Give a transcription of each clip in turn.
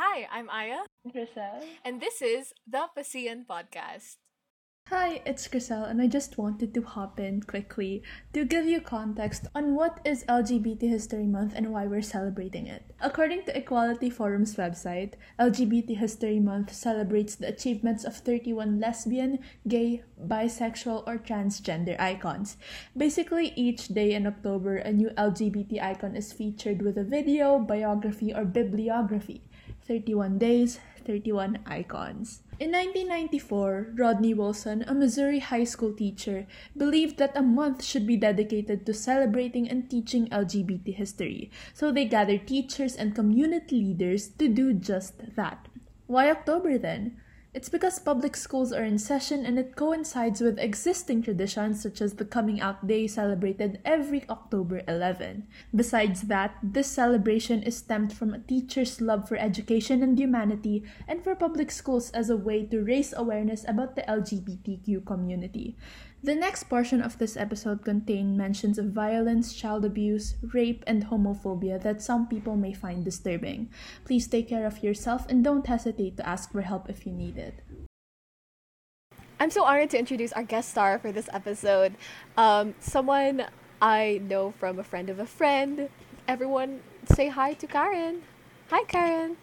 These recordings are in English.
Hi, I'm Aya, Crissel. and this is the Pascian Podcast. Hi, it's Crissel, and I just wanted to hop in quickly to give you context on what is LGBT History Month and why we're celebrating it. According to Equality Forum's website, LGBT History Month celebrates the achievements of 31 lesbian, gay, bisexual, or transgender icons. Basically, each day in October, a new LGBT icon is featured with a video, biography, or bibliography. 31 days, 31 icons. In 1994, Rodney Wilson, a Missouri high school teacher, believed that a month should be dedicated to celebrating and teaching LGBT history, so they gathered teachers and community leaders to do just that. Why October then? It's because public schools are in session and it coincides with existing traditions such as the Coming Out Day celebrated every October 11. Besides that, this celebration is stemmed from a teacher's love for education and humanity and for public schools as a way to raise awareness about the LGBTQ community. The next portion of this episode contain mentions of violence, child abuse, rape, and homophobia that some people may find disturbing. Please take care of yourself and don't hesitate to ask for help if you need it. I'm so honored to introduce our guest star for this episode. Um, someone I know from a friend of a friend. Everyone say hi to Karen. Hi, Karen.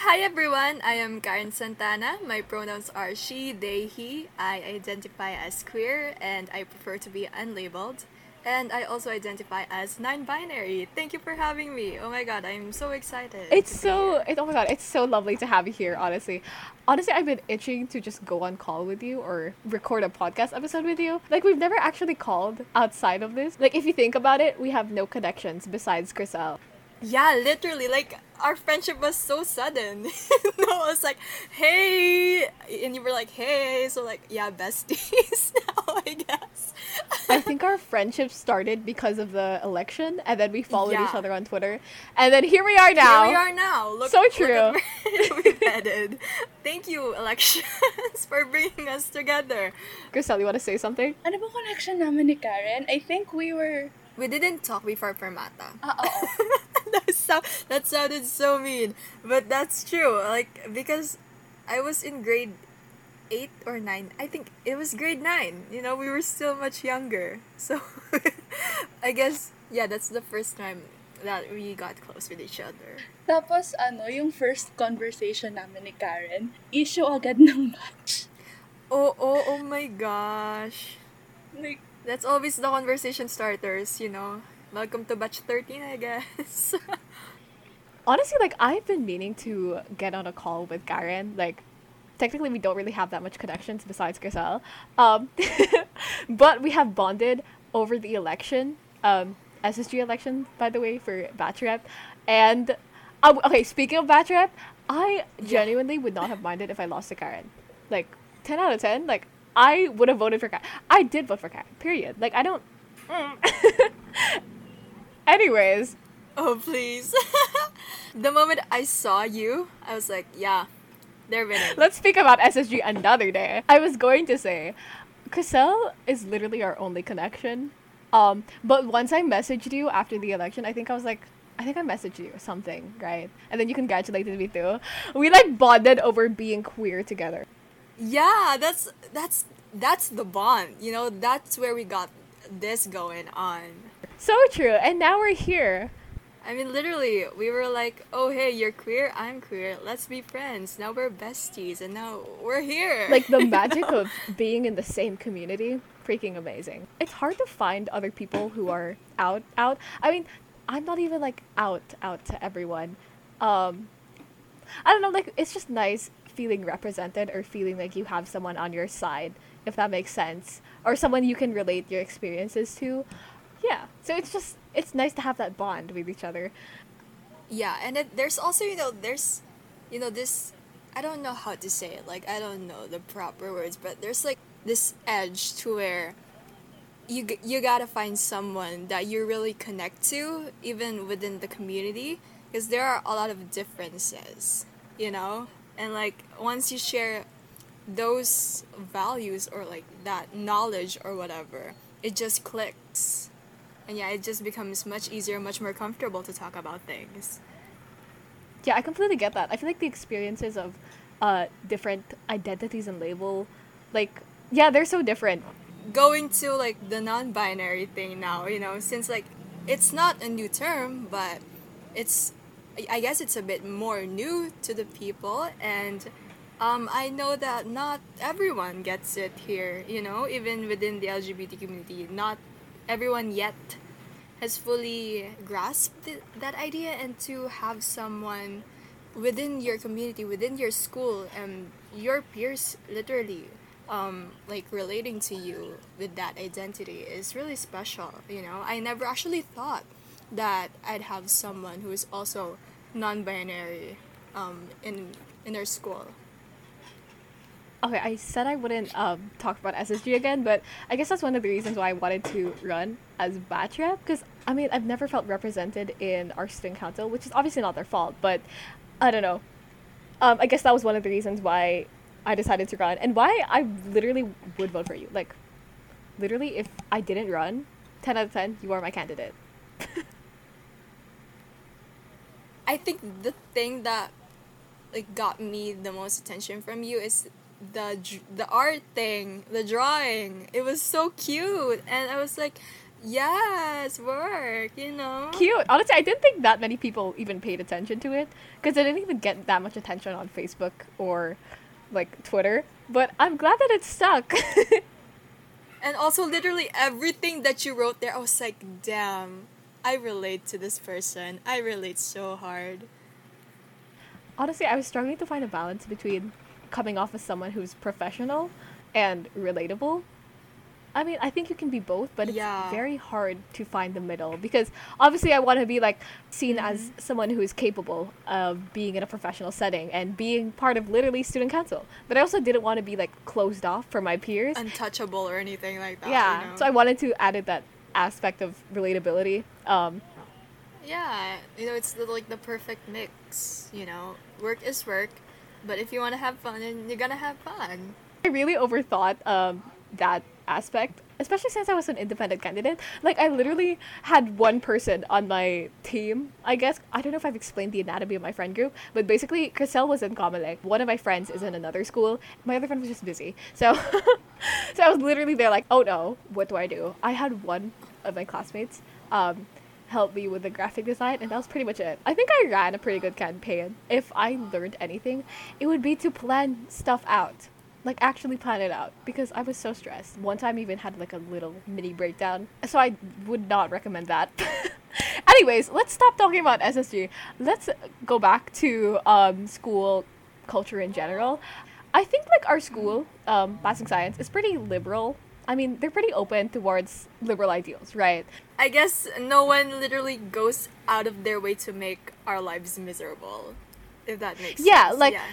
Hi everyone, I am Karen Santana. My pronouns are she, they, he. I identify as queer and I prefer to be unlabeled. And I also identify as non-binary. Thank you for having me. Oh my god, I'm so excited. It's so here. it, oh my god, it's so lovely to have you here, honestly. Honestly, I've been itching to just go on call with you or record a podcast episode with you. Like we've never actually called outside of this. Like if you think about it, we have no connections besides Crissel. Yeah, literally, like our friendship was so sudden. no, I was like, hey, and you were like, hey, so like, yeah, besties now, I guess. I think our friendship started because of the election, and then we followed each other on Twitter, and then here we are now. Here we are now. Look, So true. at where we've headed. Thank you, elections, for bringing us together. Crissel, you want to say something? Ano ba connection namin ni Karen? I think we were... We didn't talk before Permata. Ah, oo. that, so, that sounded so mean, but that's true. Like because I was in grade eight or nine. I think it was grade nine. You know, we were still much younger. So I guess yeah, that's the first time that we got close with each other. Tapos, ano, yung first conversation namin ni Karen, issue agad ng match. Oh, oh, oh my gosh. Like, That's always the conversation starters, you know. Welcome to batch 13, I guess. Honestly, like I've been meaning to get on a call with Karen. Like, technically, we don't really have that much connections besides Crissel. Um, but we have bonded over the election, um, SSG election, by the way, for batch rep. And uh, okay, speaking of batch rep, I genuinely would not have minded if I lost to Karen. Like, ten out of ten. Like, I would have voted for Karen. I did vote for Karen. Period. Like, I don't. Anyways, Oh, please. the moment I saw you, I was like, yeah, they're winning. Let's speak about SSG another day. I was going to say, Crissel is literally our only connection. Um, but once I messaged you after the election, I think I was like, I think I messaged you something, right? And then you congratulated me too. We like bonded over being queer together. Yeah, that's that's that's the bond. You know, that's where we got this going on. So true. And now we're here. I mean, literally, we were like, "Oh, hey, you're queer. I'm queer. Let's be friends." Now we're besties, and now we're here. Like the magic of being in the same community, freaking amazing. It's hard to find other people who are out out. I mean, I'm not even like out out to everyone. Um I don't know, like it's just nice feeling represented or feeling like you have someone on your side, if that makes sense, or someone you can relate your experiences to. Yeah. So it's just it's nice to have that bond with each other. Yeah, and it, there's also you know there's, you know this, I don't know how to say it. Like I don't know the proper words, but there's like this edge to where. You you gotta find someone that you really connect to, even within the community, because there are a lot of differences, you know. And like once you share those values or like that knowledge or whatever, it just clicks. And yeah, it just becomes much easier, much more comfortable to talk about things. Yeah, I completely get that. I feel like the experiences of uh different identities and label, like yeah, they're so different. Going to like the non-binary thing now, you know, since like it's not a new term, but it's I guess it's a bit more new to the people and um, I know that not everyone gets it here, you know, even within the LGBT community. Not everyone yet has fully grasped th- that idea, and to have someone within your community, within your school, and your peers literally um, like relating to you with that identity is really special, you know. I never actually thought that I'd have someone who is also non binary um, in, in our school okay, I said I wouldn't um, talk about SSG again, but I guess that's one of the reasons why I wanted to run as batch rep because I mean I've never felt represented in our student council, which is obviously not their fault, but I don't know. Um, I guess that was one of the reasons why I decided to run and why I literally would vote for you. Like, literally, if I didn't run, ten out of ten, you are my candidate. I think the thing that like got me the most attention from you is the the art thing, the drawing. It was so cute, and I was like, yes, work, you know. Cute. Honestly, I didn't think that many people even paid attention to it because it didn't even get that much attention on Facebook or like Twitter. But I'm glad that it stuck. and also, literally everything that you wrote there, I was like, damn, I relate to this person. I relate so hard. Honestly, I was struggling to find a balance between coming off as someone who's professional and relatable. I mean, I think you can be both, but it's yeah. very hard to find the middle because obviously I want to be like seen mm-hmm. as someone who is capable of being in a professional setting and being part of literally student council. But I also didn't want to be like closed off for my peers, untouchable or anything like that. Yeah, you know? so I wanted to add that aspect of relatability. Um, yeah, you know, it's the, like the perfect mix. You know, work is work, but if you want to have fun, then you're gonna have fun. I really overthought um, that aspect, especially since I was an independent candidate. Like, I literally had one person on my team. I guess I don't know if I've explained the anatomy of my friend group, but basically, Crissel was in Comelec. One of my friends is in another school. My other friend was just busy, so so I was literally there, like, oh no, what do I do? I had one of my classmates. Um, help me with the graphic design, and that was pretty much it. I think I ran a pretty good campaign. If I learned anything, it would be to plan stuff out. Like actually plan it out because I was so stressed. One time I even had like a little mini breakdown. So I would not recommend that. Anyways, let's stop talking about SSG. Let's go back to um, school culture in general. I think like our school, um, Pasig Science, is pretty liberal I mean, they're pretty open towards liberal ideals, right? I guess no one literally goes out of their way to make our lives miserable, if that makes yeah, sense. Like, yeah, like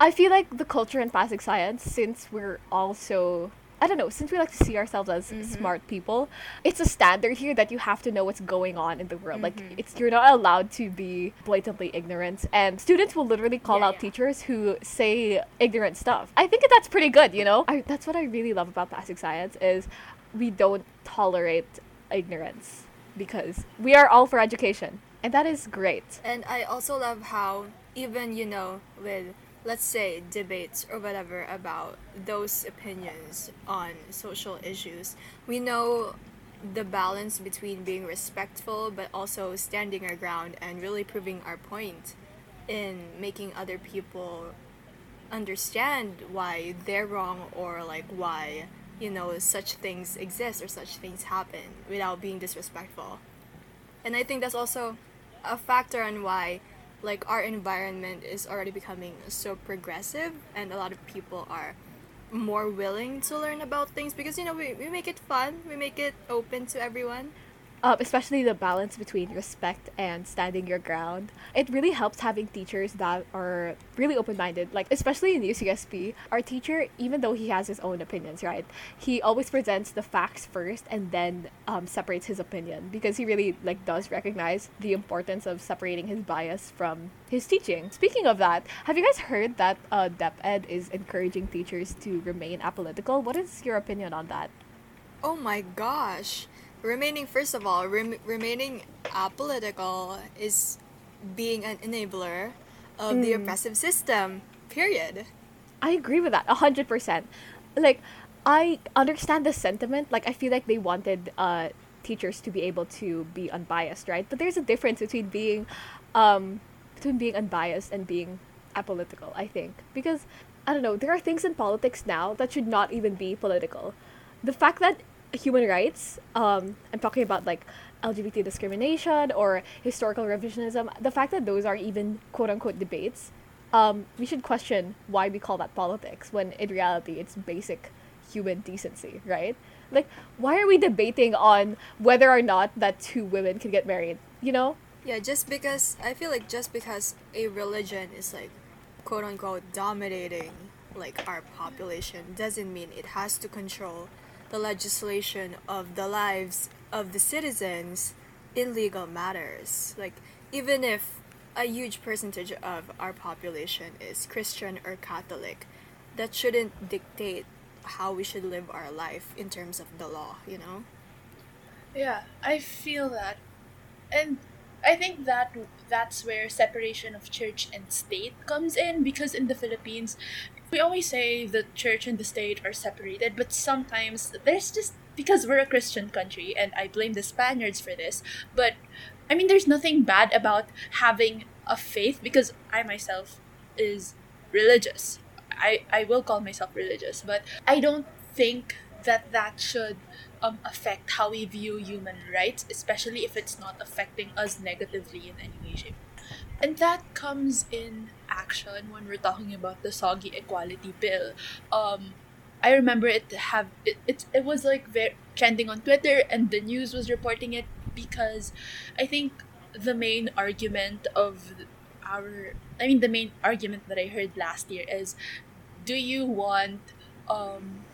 I feel like the culture in Pasig Science, since we're also I don't know, since we like to see ourselves as mm-hmm. smart people, it's a standard here that you have to know what's going on in the world. Mm-hmm. Like it's you're not allowed to be blatantly ignorant and students will literally call yeah, out yeah. teachers who say ignorant stuff. I think that's pretty good, you know? I, that's what I really love about Pasig Science is we don't tolerate ignorance because we are all for education. And that is great. And I also love how even, you know, with let's say debates or whatever about those opinions on social issues we know the balance between being respectful but also standing our ground and really proving our point in making other people understand why they're wrong or like why you know such things exist or such things happen without being disrespectful. And i think that's also a factor on why like our environment is already becoming so progressive and a lot of people are more willing to learn about things because you know we, we make it fun we make it open to everyone uh, especially the balance between respect and standing your ground. It really helps having teachers that are really open minded. Like, especially in UCSP, our teacher, even though he has his own opinions, right, he always presents the facts first and then um, separates his opinion because he really like does recognize the importance of separating his bias from his teaching. Speaking of that, have you guys heard that uh, DepEd is encouraging teachers to remain apolitical? What is your opinion on that? Oh my gosh remaining first of all rem- remaining apolitical is being an enabler of the Mm. oppressive system. Period. I agree with that a hundred percent. Like, I understand the sentiment. Like, I feel like they wanted uh, teachers to be able to be unbiased, right? But there's a difference between being, um, between being unbiased and being apolitical. I think because I don't know. There are things in politics now that should not even be political. The fact that human rights, um, I'm talking about like LGBT discrimination or historical revisionism. The fact that those are even quote unquote debates um, we should question why we call that politics when in reality it's basic human decency, right? Like, why are we debating on whether or not that two women can get married? You know? Yeah, just because I feel like just because a religion is like quote unquote dominating like our population doesn't mean it has to control the legislation of the lives of the citizens in legal matters. Like even if a huge percentage of our population is Christian or Catholic, that shouldn't dictate how we should live our life in terms of the law, you know? Yeah, I feel that. And I think that that's where separation of church and state comes in because in the Philippines we always say the church and the state are separated, but sometimes there's just because we're a Christian country and I blame the Spaniards for this, but I mean there's nothing bad about having a faith because I myself is religious. I, I will call myself religious, but I don't think that that should um, affect how we view human rights, especially if it's not affecting us negatively in any way, shape. And that comes in action when we're talking about the SOGI equality bill. Um, I remember it have it, it, it was like very trending on Twitter and the news was reporting it because I think the main argument of our I mean the main argument that I heard last year is do you want um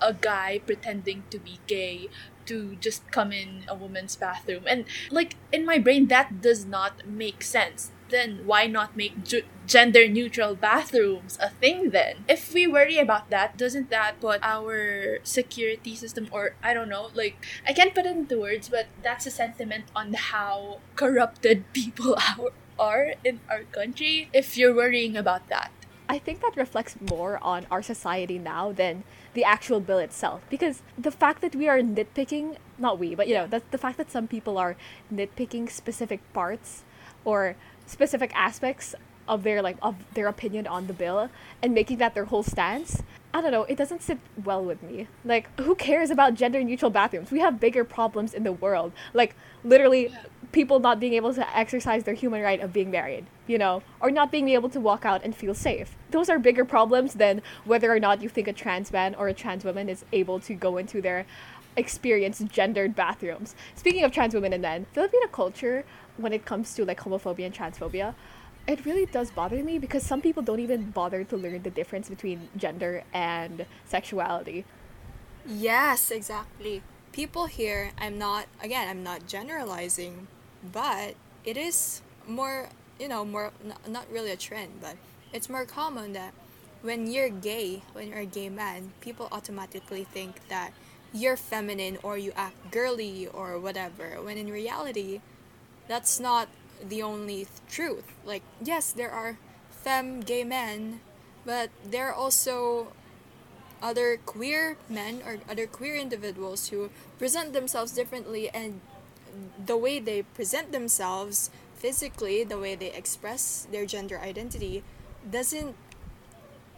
a guy pretending to be gay to just come in a woman's bathroom and like in my brain that does not make sense then why not make ju- gender neutral bathrooms a thing then if we worry about that doesn't that put our security system or i don't know like i can't put it into words but that's a sentiment on how corrupted people are, in our country if you're worrying about that I think that reflects more on our society now than the actual bill itself. Because the fact that we are nitpicking, not we, but you know, the, the fact that some people are nitpicking specific parts or specific aspects of their like of their opinion on the bill and making that their whole stance i don't know it doesn't sit well with me. Like who cares about gender neutral bathrooms? We have bigger problems in the world. Like literally people not being able to exercise their human right of being married you know or not being able to walk out and feel safe. Those are bigger problems than whether or not you think a trans man or a trans woman is able to go into their experience gendered bathrooms speaking of trans women and men filipino culture when it comes to like homophobia and transphobia it really does bother me because some people don't even bother to learn the difference between gender and sexuality. Yes, exactly. People here, I'm not, again, I'm not generalizing, but it is more, you know, more, not really a trend, but it's more common that when you're gay, when you're a gay man, people automatically think that you're feminine or you act girly or whatever, when in reality, that's not the only th- truth. Like, yes, there are femme gay men, but there are also other queer men or other queer individuals who present themselves differently and the way they present themselves physically the way they express their gender identity doesn't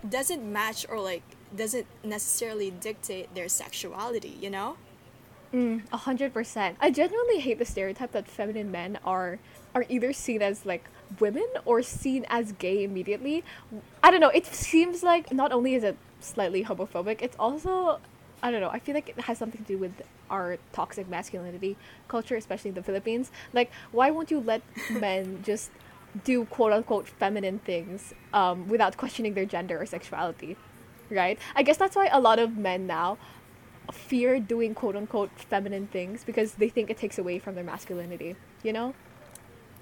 doesn't match or like doesn't necessarily dictate their sexuality you know Mm, a hundred percent. I genuinely hate the stereotype that feminine men are are either seen as like women or seen as gay immediately. I don't know. It seems like not only is it slightly homophobic, it's also I don't know. I feel like it has something to do with our toxic masculinity culture, especially in the Philippines. Like, why won't you let men just do quote unquote feminine things um, without questioning their gender or sexuality? Right? I guess that's why a lot of men now fear doing quote unquote feminine things because they think it takes away from their masculinity, you know?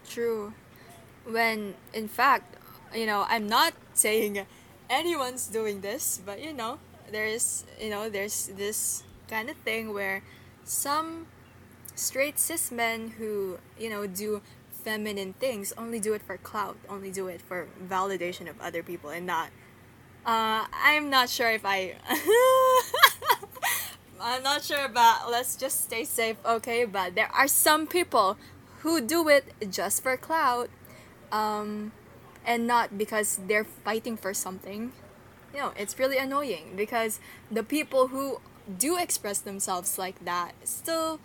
True. When in fact, you know, I'm not saying anyone's doing this, but you know, there's you know, there's this kind of thing where some straight cis men who, you know, do feminine things, only do it for clout, only do it for validation of other people, and not. Uh, I'm not sure if I. I'm not sure about. Let's just stay safe, okay? But there are some people who do it just for clout, um, and not because they're fighting for something. You know, it's really annoying because the people who do express themselves like that still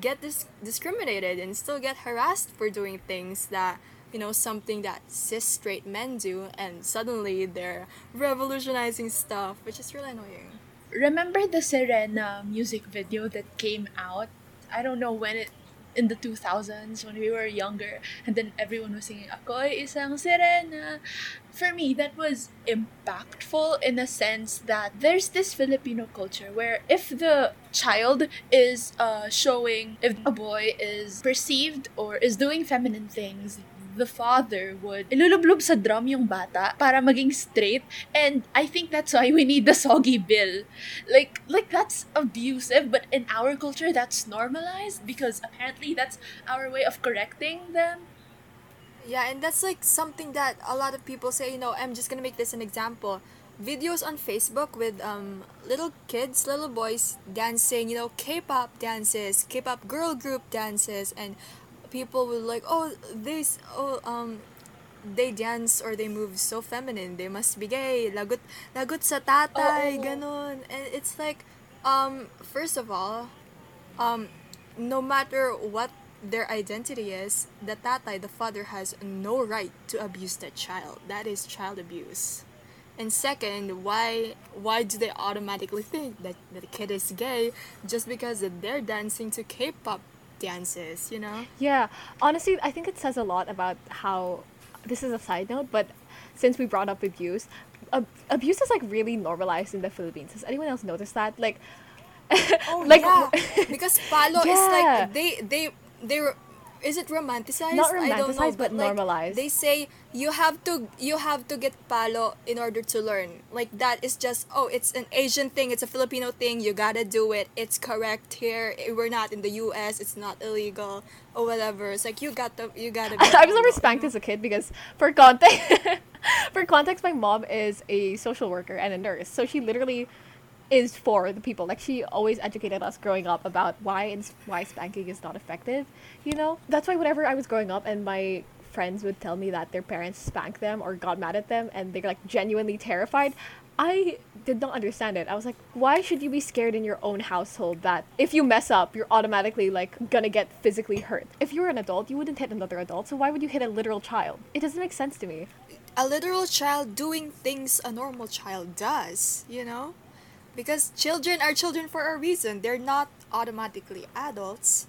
get dis- discriminated and still get harassed for doing things that you know something that cis straight men do and suddenly they're revolutionizing stuff which is really annoying Remember the Sirena music video that came out? I don't know when it in the 2000s when we were younger and then everyone was singing Ako'y isang sirena. For me, that was impactful in a sense that there's this Filipino culture where if the child is uh, showing, if a boy is perceived or is doing feminine things, the father would ilulublob sa drum yung bata para maging straight. And I think that's why we need the SOGI bill. Like, like that's abusive, but in our culture, that's normalized because apparently that's our way of correcting them. yeah and that's like something that a lot of people say you know i'm just gonna make this an example videos on facebook with um, little kids little boys dancing you know k-pop dances k-pop girl group dances and people will like oh this oh um they dance or they move so feminine. They must be gay. Lagot lagot sa tatay Oo. ganon. And it's like um first of all um no matter what their identity is the tatay the father has no right to abuse that child. That is child abuse. And second why why do they automatically think that, that the kid is gay? Just because they're dancing to k-pop dances you know Yeah, honestly, I think it says a lot about how. This is a side note, but since we brought up abuse, ab- abuse is like really normalized in the Philippines. Has anyone else noticed that? Like, Oh like yeah, because palo is like they they they were. Is it romanticized? Not I don't know, romanticized, but like, normalized. They say you have to you have to get palo in order to learn. Like that is just oh, it's an Asian thing. It's a Filipino thing. You gotta do it. It's correct here. Eh, we're not in the U.S. It's not illegal or whatever. It's like you got the you gotta. I was never spanked as a kid because, for context, for context, my mom is a social worker and a nurse, so she literally is for the people. Like she always educated us growing up about why why spanking is not effective. You know, that's why whenever I was growing up and my friends would tell me that their parents spanked them or got mad at them and they're like genuinely terrified. I did not understand it. I was like, why should you be scared in your own household that if you mess up, you're automatically like gonna get physically hurt? If you were an adult, you wouldn't hit another adult, so why would you hit a literal child? It doesn't make sense to me. a literal child doing things a normal child does, you know? Because children are children for a reason. They're not automatically adults.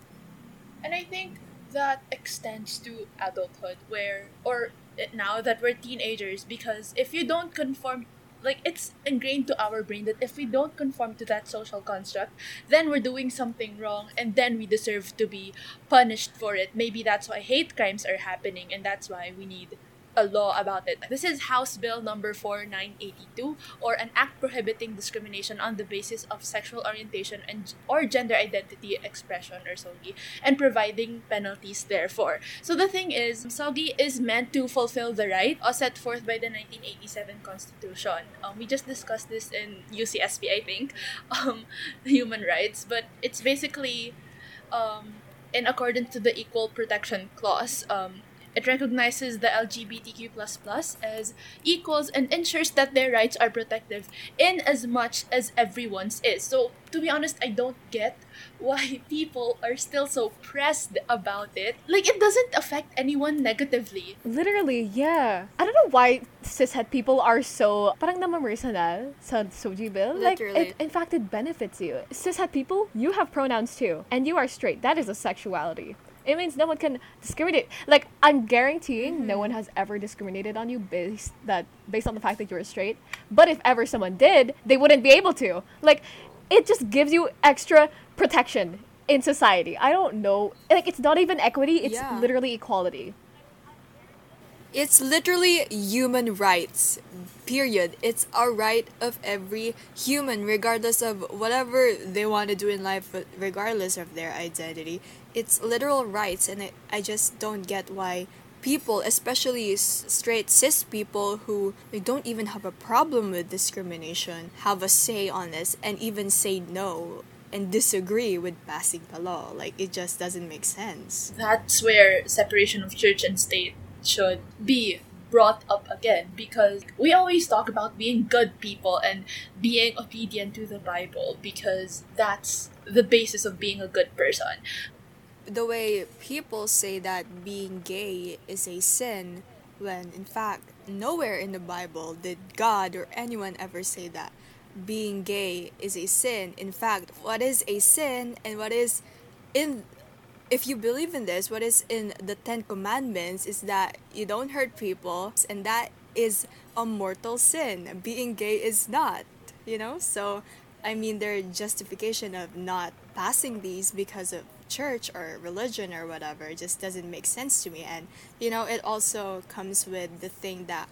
And I think that extends to adulthood where or now that we're teenagers because if you don't conform like it's ingrained to our brain that if we don't conform to that social construct then we're doing something wrong and then we deserve to be punished for it maybe that's why hate crimes are happening and that's why we need a law about it. This is House Bill number 4982 or an act prohibiting discrimination on the basis of sexual orientation and or gender identity expression or SOGI and providing penalties therefore. So the thing is, SOGI is meant to fulfill the right uh, set forth by the 1987 Constitution. Um, we just discussed this in UCSP, I think, um, human rights, but it's basically um, in accordance to the Equal Protection Clause. Um, it recognizes the LGBTQ as equals and ensures that their rights are protective in as much as everyone's is. So, to be honest, I don't get why people are still so pressed about it. Like, it doesn't affect anyone negatively. Literally, yeah. I don't know why cishet people are so parang namamersanal sa SOGI bill. Like, Literally. it, in fact, it benefits you. Cishet people, you have pronouns too, and you are straight. That is a sexuality. It means no one can discriminate. Like, I'm guaranteeing no mm-hmm. one has ever discriminated on you based that based on the fact that you're straight. But if ever someone did, they wouldn't be able to. Like, it just gives you extra protection in society. I don't know. Like, it's not even equity. It's Yeah. literally equality. It's literally human rights. Period. It's a right of every human, regardless of whatever they want to do in life, regardless of their identity. It's literal rights, and I, I just don't get why people, especially straight cis people who they don't even have a problem with discrimination, have a say on this and even say no and disagree with passing the law. Like it just doesn't make sense. That's where separation of church and state should be brought up again because we always talk about being good people and being obedient to the Bible because that's the basis of being a good person. The way people say that being gay is a sin when in fact nowhere in the Bible did God or anyone ever say that being gay is a sin. In fact, what is a sin and what is in if you believe in this, what is in the Ten Commandments is that you don't hurt people, and that is a mortal sin. Being gay is not, you know? So, I mean, their justification of not passing these because of church or religion or whatever it just doesn't make sense to me. And, you know, it also comes with the thing that,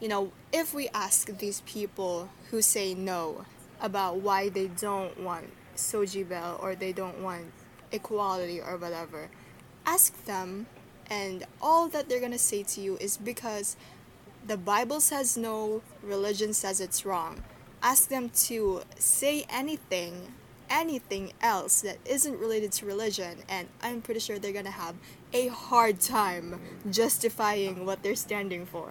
you know, if we ask these people who say no about why they don't want SOGI Bell or they don't want equality or whatever, ask them, and all that they're gonna say to you is because the Bible says no, religion says it's wrong. Ask them to say anything, anything else that isn't related to religion, and I'm pretty sure they're gonna have a hard time justifying what they're standing for.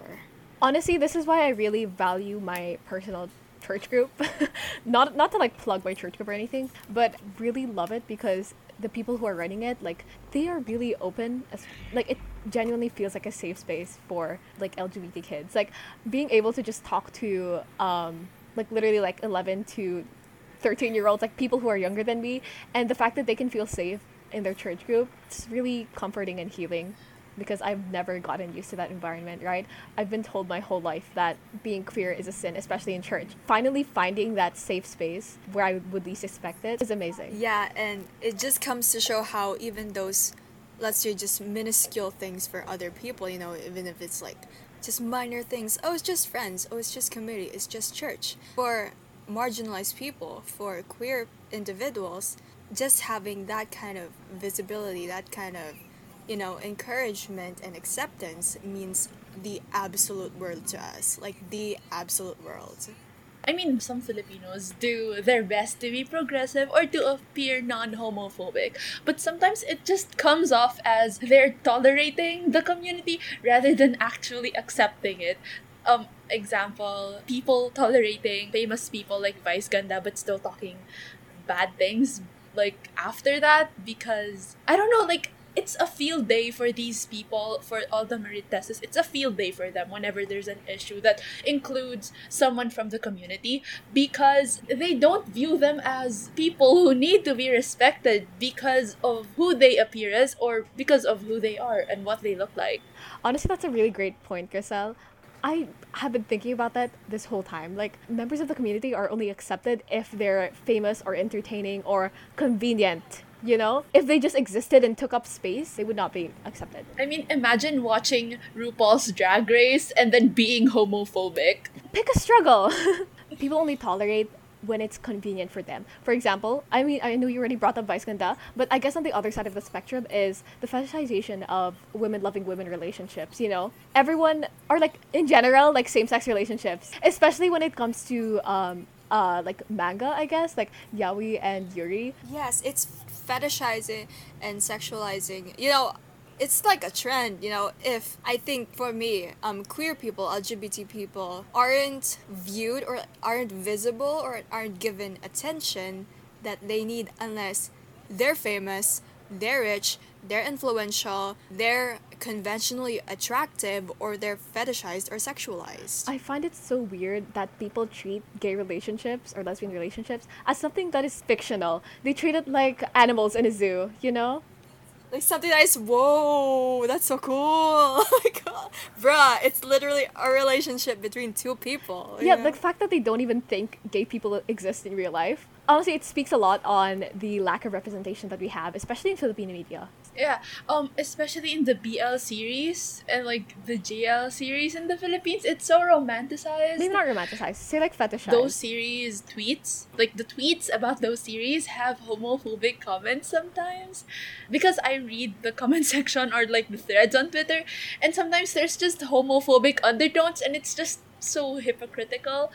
honestly this is why i really value my personal church group not not to like plug my church group or anything but really love it because the people who are running it like they are really open as like it genuinely feels like a safe space for like lgbt kids like being able to just talk to um like literally like 11 to 13 year olds like people who are younger than me and the fact that they can feel safe in their church group it's really comforting and healing because I've never gotten used to that environment, right? I've been told my whole life that being queer is a sin, especially in church. Finally finding that safe space where I would least expect it is amazing. Yeah, and it just comes to show how even those, let's say, just minuscule things for other people, you know, even if it's like just minor things. Oh, it's just friends. Oh, it's just community. It's just church. For marginalized people, for queer individuals, just having that kind of visibility, that kind of, you know, encouragement and acceptance means the absolute world to us. Like the absolute world. I mean, some Filipinos do their best to be progressive or to appear non homophobic, but sometimes it just comes off as they're tolerating the community rather than actually accepting it. Um, example, people tolerating famous people like Vice Ganda but still talking bad things like after that because I don't know, like it's a field day for these people, for all the Mariteses. It's a field day for them whenever there's an issue that includes someone from the community because they don't view them as people who need to be respected because of who they appear as or because of who they are and what they look like. Honestly, that's a really great point, Crissel. I have been thinking about that this whole time. Like, members of the community are only accepted if they're famous or entertaining or convenient. You know, if they just existed and took up space, they would not be accepted. I mean, imagine watching RuPaul's Drag Race and then being homophobic. Pick a struggle. People only tolerate when it's convenient for them. For example, I mean, I know you already brought up Vice Ganda, but I guess on the other side of the spectrum is the fetishization of women loving women relationships, you know? Everyone, or like in general, like same sex relationships, especially when it comes to, um, uh, like manga, I guess, like Yaoi and Yuri. Yes, it's fetishizing and sexualizing. You know, it's like a trend, you know, if I think for me, um queer people, LGBT people aren't viewed or aren't visible or aren't given attention that they need unless they're famous, they're rich, they're influential, they're conventionally attractive or they're fetishized or sexualized. I find it so weird that people treat gay relationships or lesbian relationships as something that is fictional. They treat it like animals in a zoo, you know? Like something that is whoa that's so cool oh my god bruh it's literally a relationship between two people Yeah, know? the fact that they don't even think gay people exist in real life. Honestly, it speaks a lot on the lack of representation that we have, especially in Filipino media. Yeah, um, especially in the BL series and like the JL series in the Philippines, it's so romanticized. Maybe not romanticized. Say like fetishized. those series tweets, like the tweets about those series, have homophobic comments sometimes, because I read the comment section or like the threads on Twitter, and sometimes there's just homophobic undertones, and it's just so hypocritical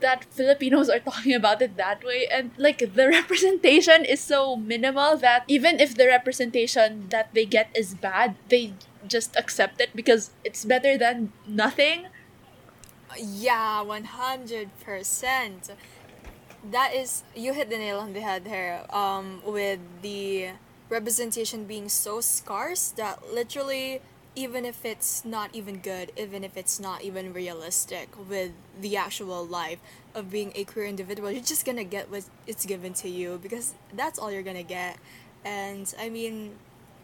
that Filipinos are talking about it that way and like the representation is so minimal that even if the representation that they get is bad they just accept it because it's better than nothing Yeah, 100%. That is, you hit the nail on the head here um, with the representation being so scarce that literally, even if it's not even good, even if it's not even realistic with the actual life of being a queer individual, you're just gonna get what it's given to you because that's all you're gonna get. And I mean,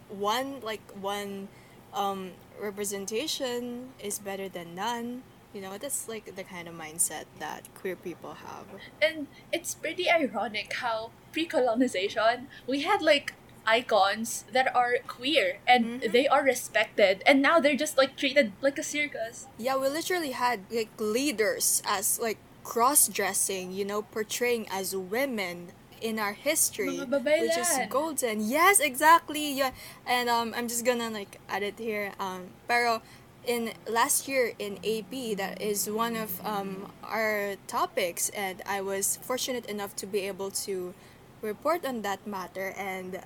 one, like, one um, representation is better than none. You know, that's like the kind of mindset that queer people have. and it's pretty ironic how pre-colonization we had like icons that are queer and Mhm. they are respected and now they're just like treated like a circus Yeah, we literally had like leaders as like cross dressing, you know, portraying as women in our history. Which is golden. Yes, exactly. Yeah. And um I'm just gonna like add it here. Um pero in last year in AP that is one of um our topics and I was fortunate enough to be able to report on that matter and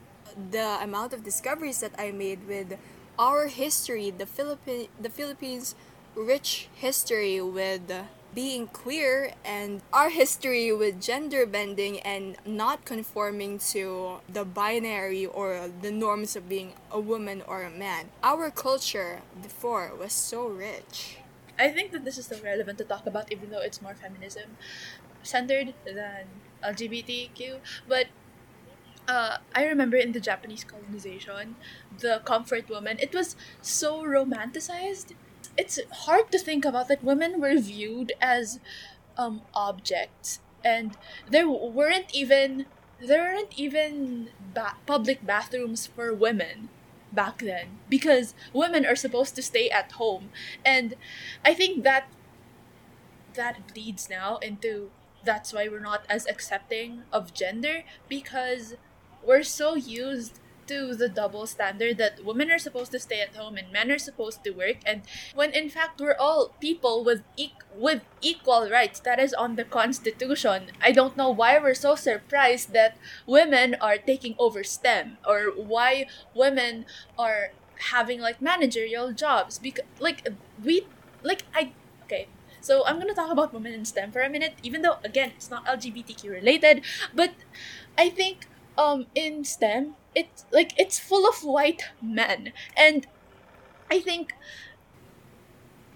the amount of discoveries that I made with our history, the Philippine the Philippines rich history with being queer and our history with gender bending and not conforming to the binary or the norms of being a woman or a man. Our culture before was so rich. i think that this is still relevant to talk about even though it's more feminism centered than lgbtq but uh, I remember in the Japanese colonization, the comfort woman, it was so romanticized. It's hard to think about that women were viewed as um, objects, and there weren't even there weren't even ba- public bathrooms for women back then because women are supposed to stay at home, and I think that that bleeds now into that's why we're not as accepting of gender because we're so used to the double standard that women are supposed to stay at home and men are supposed to work. And when in fact we're all people with e- with equal rights that is on the constitution i don't know why we're so surprised that women are taking over stem or why women are having like managerial jobs because like we like i okay. So i'm gonna talk about women in stem for a minute even though again it's not lgbtq related. But i think um in STEM it's like it's full of white men. And I think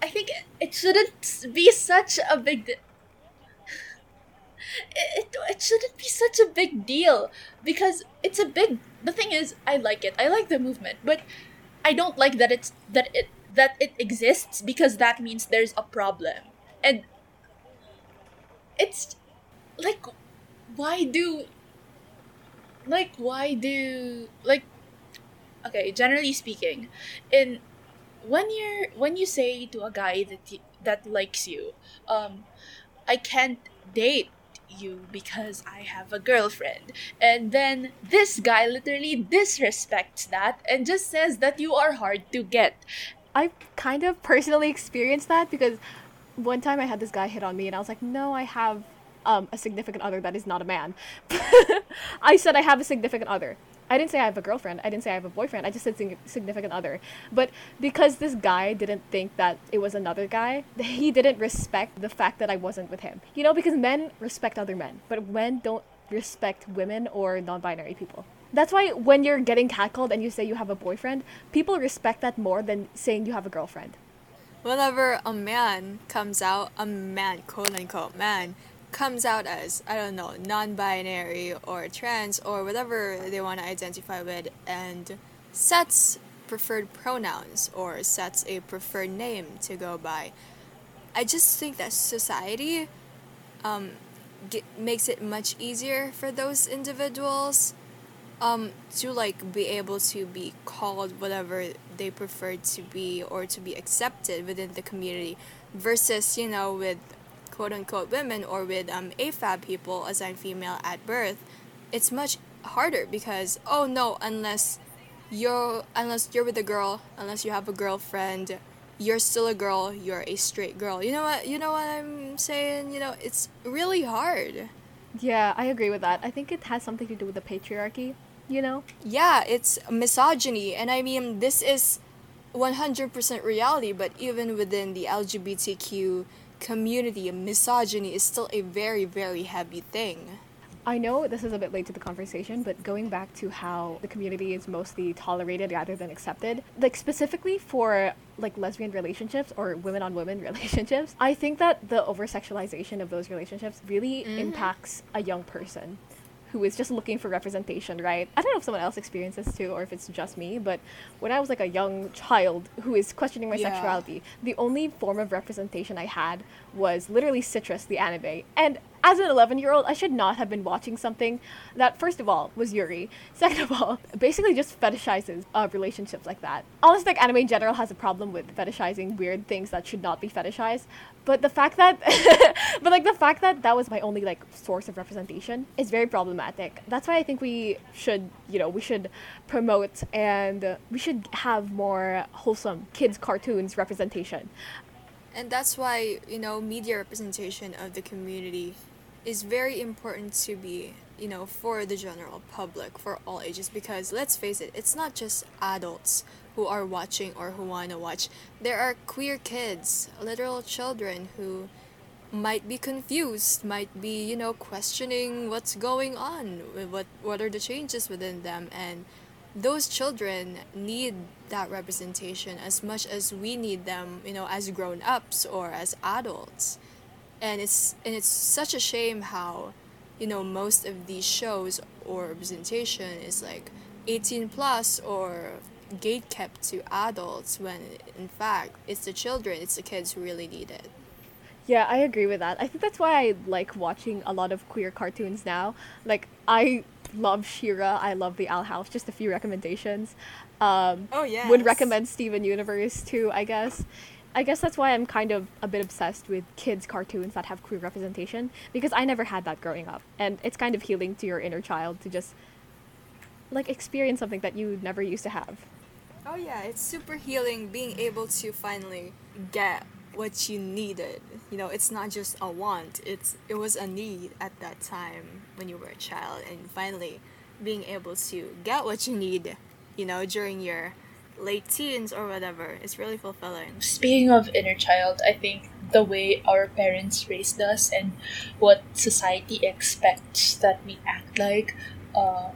I think it shouldn't be such a big it, it, it shouldn't be such a big deal because it's a big the thing is I like it. I like the movement but I don't like that it's that it that it exists because that means there's a problem. And it's like why do like why do like okay generally speaking in when you're when you say to a guy that y- that likes you um i can't date you because i have a girlfriend. And then this guy literally disrespects that and just says that you are hard to get. I kind of personally experienced that because one time I had this guy hit on me and I was like, no, I have um, a significant other that is not a man. I said I have a significant other. I didn't say I have a girlfriend. I didn't say I have a boyfriend. I just said sig- significant other. But because this guy didn't think that it was another guy, he didn't respect the fact that I wasn't with him. You know, because men respect other men, but men don't respect women or non binary people. That's why when you're getting catcalled and you say you have a boyfriend, people respect that more than saying you have a girlfriend. Whenever a man comes out, a man, quote unquote man, comes out as, I don't know, non binary or trans or whatever they want to identify with and sets preferred pronouns or sets a preferred name to go by, I just think that society um, get, makes it much easier for those individuals um, to like be able to be called whatever they prefer to be or to be accepted within the community versus you know with quote unquote women or with um, AFAB people assigned female at birth it's much harder because oh no unless you're unless you're with a girl unless you have a girlfriend you're still a girl you're a straight girl you know what you know what i'm saying you know it's really hard Yeah, I agree with that. I think it has something to do with the patriarchy, you know? yeah it's misogyny and i mean this is 100% reality but even within the lgbtq community misogyny is still a very very heavy thing. I know this is a bit late to the conversation, but going back to how the community is mostly tolerated rather than accepted, like specifically for like lesbian relationships or women on women relationships, I think that the over sexualization of those relationships really mm-hmm. impacts a young person who is just looking for representation, right? I don't know if someone else experiences too or if it's just me, but when I was like a young child who is questioning my Yeah. sexuality, the only form of representation I had was literally Citrus, the anime. And as an 11 year old, I should not have been watching something that, first of all, was Yuri. Second of all, basically just fetishizes uh, relationships like that. Honestly, like anime in general has a problem with fetishizing weird things that should not be fetishized. But the fact that, but like the fact that that was my only like source of representation is very problematic. That's why I think we should, you know, we should promote and we should have more wholesome kids cartoons representation. And that's why, you know, media representation of the community is very important to be, you know, for the general public, for all ages, because let's face it, it's not just adults who are watching or who want to watch. There are queer kids, literal children who might be confused, might be, you know, questioning what's going on, what what are the changes within them and those children need that representation as much as we need them, you know, as grown-ups or as adults. And it's and it's such a shame how, you know, most of these shows or representation is like 18 plus or gate kept to adults when in fact it's the children, it's the kids who really need it. Yeah, I agree with that. I think that's why I like watching a lot of queer cartoons now. Like I love She-Ra, I love the Owl House. Just a few recommendations. Um, Oh yeah. would recommend Steven Universe too. I guess. I guess that's why I'm kind of a bit obsessed with kids cartoons that have queer representation because I never had that growing up, and it's kind of healing to your inner child to just like experience something that you never used to have. Oh yeah, it's super healing being able to finally get what you needed. You know, it's not just a want. It's it was a need at that time when you were a child and finally being able to get what you need, you know, during your late teens or whatever. It's really fulfilling. Speaking of inner child, I think the way our parents raised us and what society expects that we act like, uh,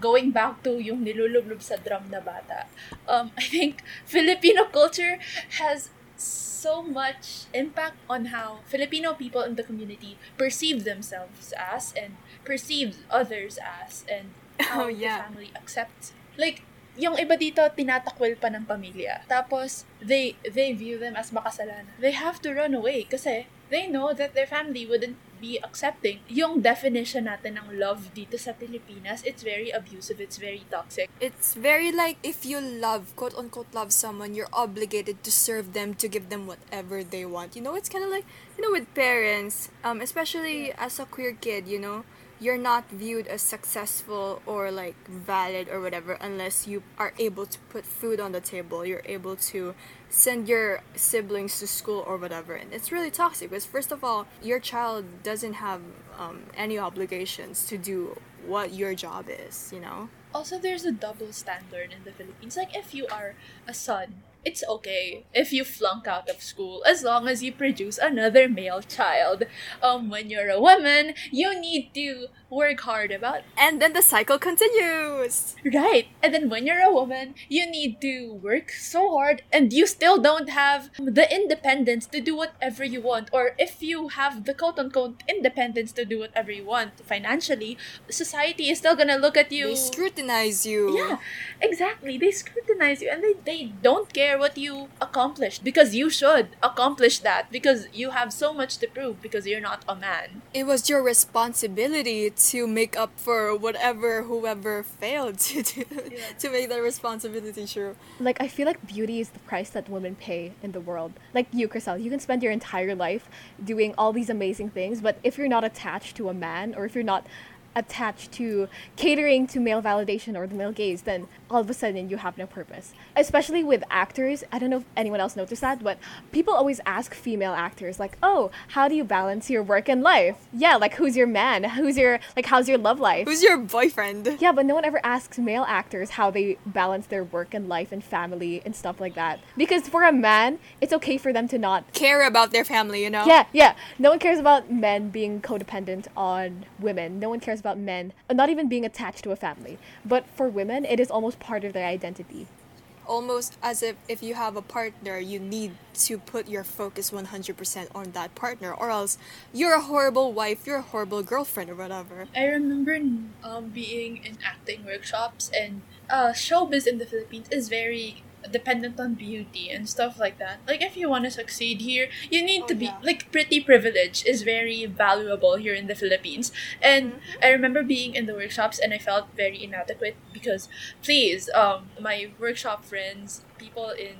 going back to yung nilulublob sa drum na bata, um, I think Filipino culture has so much impact on how Filipino people in the community perceive themselves as and perceive others as and how Oh, yeah. the family accepts. Like, yung iba dito tinatakwil pa ng pamilya. Tapos they they view them as makasalanan. They have to run away kasi they know that their family wouldn't be accepting. Yung definition natin ng love dito sa Pilipinas, it's very abusive, it's very toxic. It's very like if you love, quote unquote, love someone, you're obligated to serve them, to give them whatever they want. You know, it's kind of like, you know, with parents, um, especially as a queer kid, you know, you're not viewed as successful or like valid or whatever unless you are able to put food on the table. You're able to send your siblings to school or whatever. And it's really toxic because, first of all, your child doesn't have um, any obligations to do what your job is, you know? Also, there's a double standard in the Philippines. Like, if you are a son, it's okay if you flunk out of school as long as you produce another male child. Um, when you're a woman, you need to work hard about And then the cycle continues. right. And then when you're a woman, you need to work so hard, and you still don't have the independence to do whatever you want. Or if you have the quote unquote independence to do whatever you want financially, society is still gonna look at you. They scrutinize you. Yeah, exactly. They scrutinize you and they, they don't care share what you accomplished because you should accomplish that because you have so much to prove because you're not a man. It was your responsibility to make up for whatever whoever failed to do, to make that responsibility true. Like I feel like beauty is the price that women pay in the world. Like you, Crissel, you can spend your entire life doing all these amazing things, but if you're not attached to a man or if you're not attached to catering to male validation or the male gaze, then all of a sudden you have no purpose. Especially with actors, I don't know if anyone else noticed that, but people always ask female actors like, "Oh, how do you balance your work and life?" Yeah, like who's your man? Who's your like how's your love life? Who's your boyfriend? Yeah, but no one ever asks male actors how they balance their work and life and family and stuff like that. Because for a man, it's okay for them to not Care about their family, you know? yeah, yeah. No one cares about men being codependent on women. No one cares about men not even being attached to a family. But for women, it is almost part of their identity. Almost as if if you have a partner, you need to put your focus 100% on that partner, or else you're a horrible wife, you're a horrible girlfriend, or whatever. I remember um, being in acting workshops and uh, showbiz in the Philippines is very dependent on beauty and stuff like that. Like if you want to succeed here, you need Oh, to be yeah. like pretty privilege is very valuable here in the Philippines. And I remember being in the workshops and I felt very inadequate because please, um my workshop friends, people in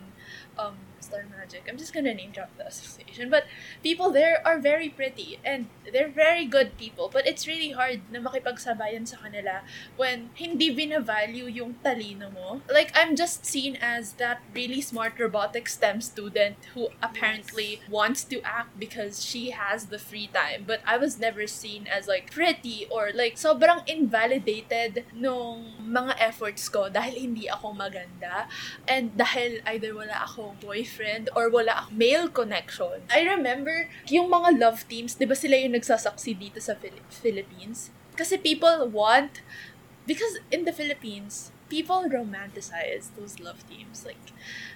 um Star Magic. I'm just gonna name drop the association, but people there are very pretty and they're very good people. But it's really hard na makipagsabayan sa kanila when hindi binavalue yung talino mo. Like, I'm just seen as that really smart robotic STEM student who apparently wants to act because she has the free time. But I was never seen as like pretty or like sobrang invalidated nung mga efforts ko dahil hindi ako maganda and dahil either wala akong boyfriend or wala akong male connection. I remember yung mga love teams, di ba sila yung nagsasucceed dito sa Phil- Philippines? Kasi people want, because in the Philippines, people romanticize those love teams. Like,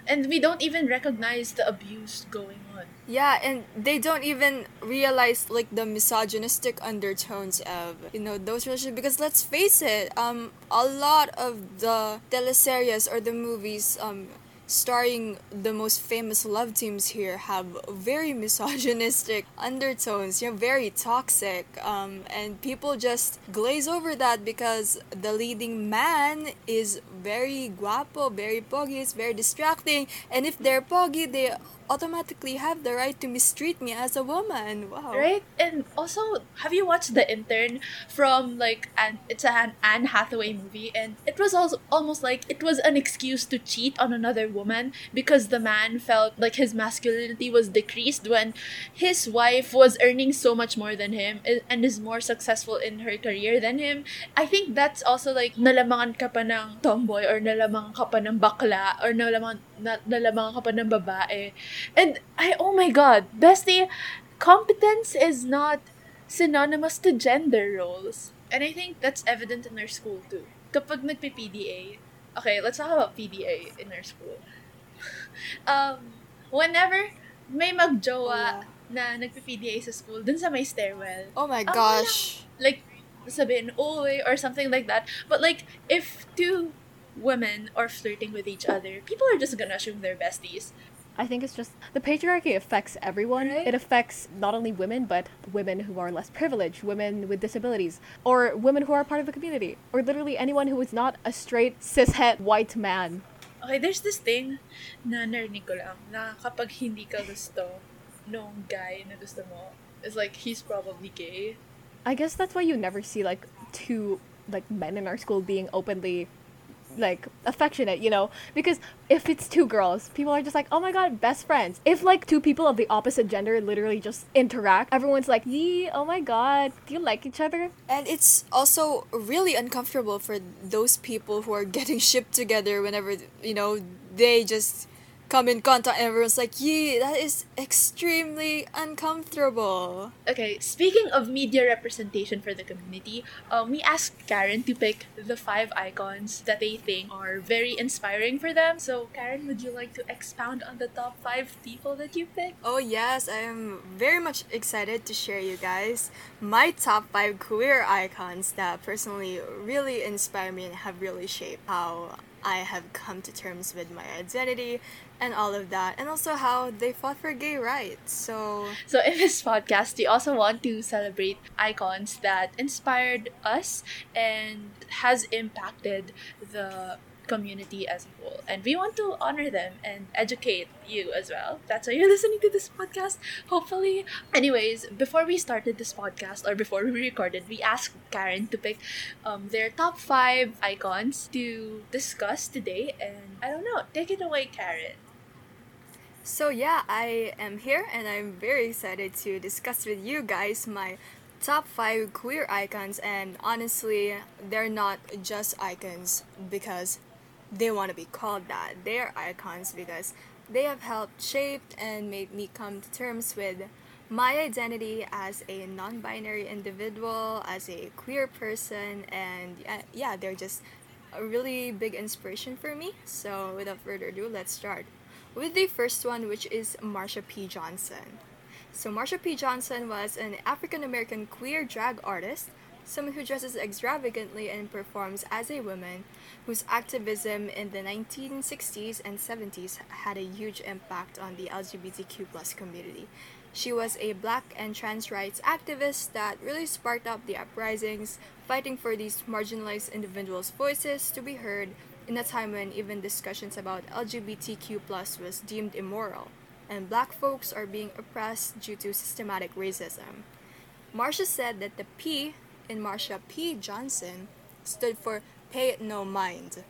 and we don't even recognize the abuse going on. Yeah, and they don't even realize like the misogynistic undertones of you know those relationships because let's face it, um, a lot of the teleseries or the movies um starring the most famous love teams here have very misogynistic undertones, you know, very toxic. Um, and people just glaze over that because the leading man is very guapo, very pogi, it's very distracting. And if they're pogi, they automatically have the right to mistreat me as a woman. Wow. Right? And also, have you watched The Intern from like an it's an Anne Hathaway movie and it was also almost like it was an excuse to cheat on another woman because the man felt like his masculinity was decreased when his wife was earning so much more than him and is more successful in her career than him. I think that's also like nalamangan ka pa ng tomboy or nalamangan ka pa ng bakla or nalamangan, na, nalamangan ka pa ng babae. And I oh my god, bestie, competence is not synonymous to gender roles. And I think that's evident in our school too. Kapag nagpi-PDA, okay, let's talk about PDA in our school. um, whenever may magjowa na nagpi-PDA sa school, dun sa may stairwell, Oh my Ah, gosh. like, sabihin, oy, or something like that. But like, if two women are flirting with each other, people are just gonna assume they're besties. I think it's just the patriarchy affects everyone. Right. It affects not only women, but women who are less privileged, women with disabilities, or women who are part of the community, or literally anyone who is not a straight cishet white man. Okay, there's this thing na narinig ko lang na kapag hindi ka gusto nung guy na gusto mo, it's like, he's probably gay. I guess that's why you never see like two like men in our school being openly like affectionate, you know? Because if it's two girls, people are just like, "Oh my god, best friends." If like two people of the opposite gender literally just interact, everyone's like, "Yee, oh my god, do you like each other?" And it's also really uncomfortable for those people who are getting shipped together whenever, you know, they just come in contact and everyone's like, yeah, that is extremely uncomfortable. Okay, speaking of media representation for the community, um, we asked Karen to pick the five icons that they think are very inspiring for them. So, Karen, would you like to expound on the top five people that you picked? Oh yes, I am very much excited to share you guys my top five queer icons that personally really inspire me and have really shaped how I have come to terms with my identity and all of that, and also how they fought for gay rights. So, So in this podcast, we also want to celebrate icons that inspired us and has impacted the community as a whole. And we want to honor them and educate you as well. That's why you're listening to this podcast, hopefully. Anyways, before we started this podcast or before we recorded, we asked Karen to pick um, their top five icons to discuss today. And I don't know, take it away, Karen. So yeah, I am here, and I'm very excited to discuss with you guys my top five queer icons. And honestly, they're not just icons because they want to be called that. They're icons because they have helped shape and made me come to terms with my identity as a non-binary individual, as a queer person, and uh, yeah, they're just a really big inspiration for me. So without further ado, let's start with the first one, which is Marsha P. Johnson. So Marsha P. Johnson was an African American queer drag artist, someone who dresses extravagantly and performs as a woman, whose activism in the 1960s and 70s had a huge impact on the LGBTQ community. She was a black and trans rights activist that really sparked up the uprisings, fighting for these marginalized individuals' voices to be heard in a time when even discussions about LGBTQ plus was deemed immoral, and black folks are being oppressed due to systematic racism. Marsha said that the P in Marsha P. Johnson stood for pay it no mind,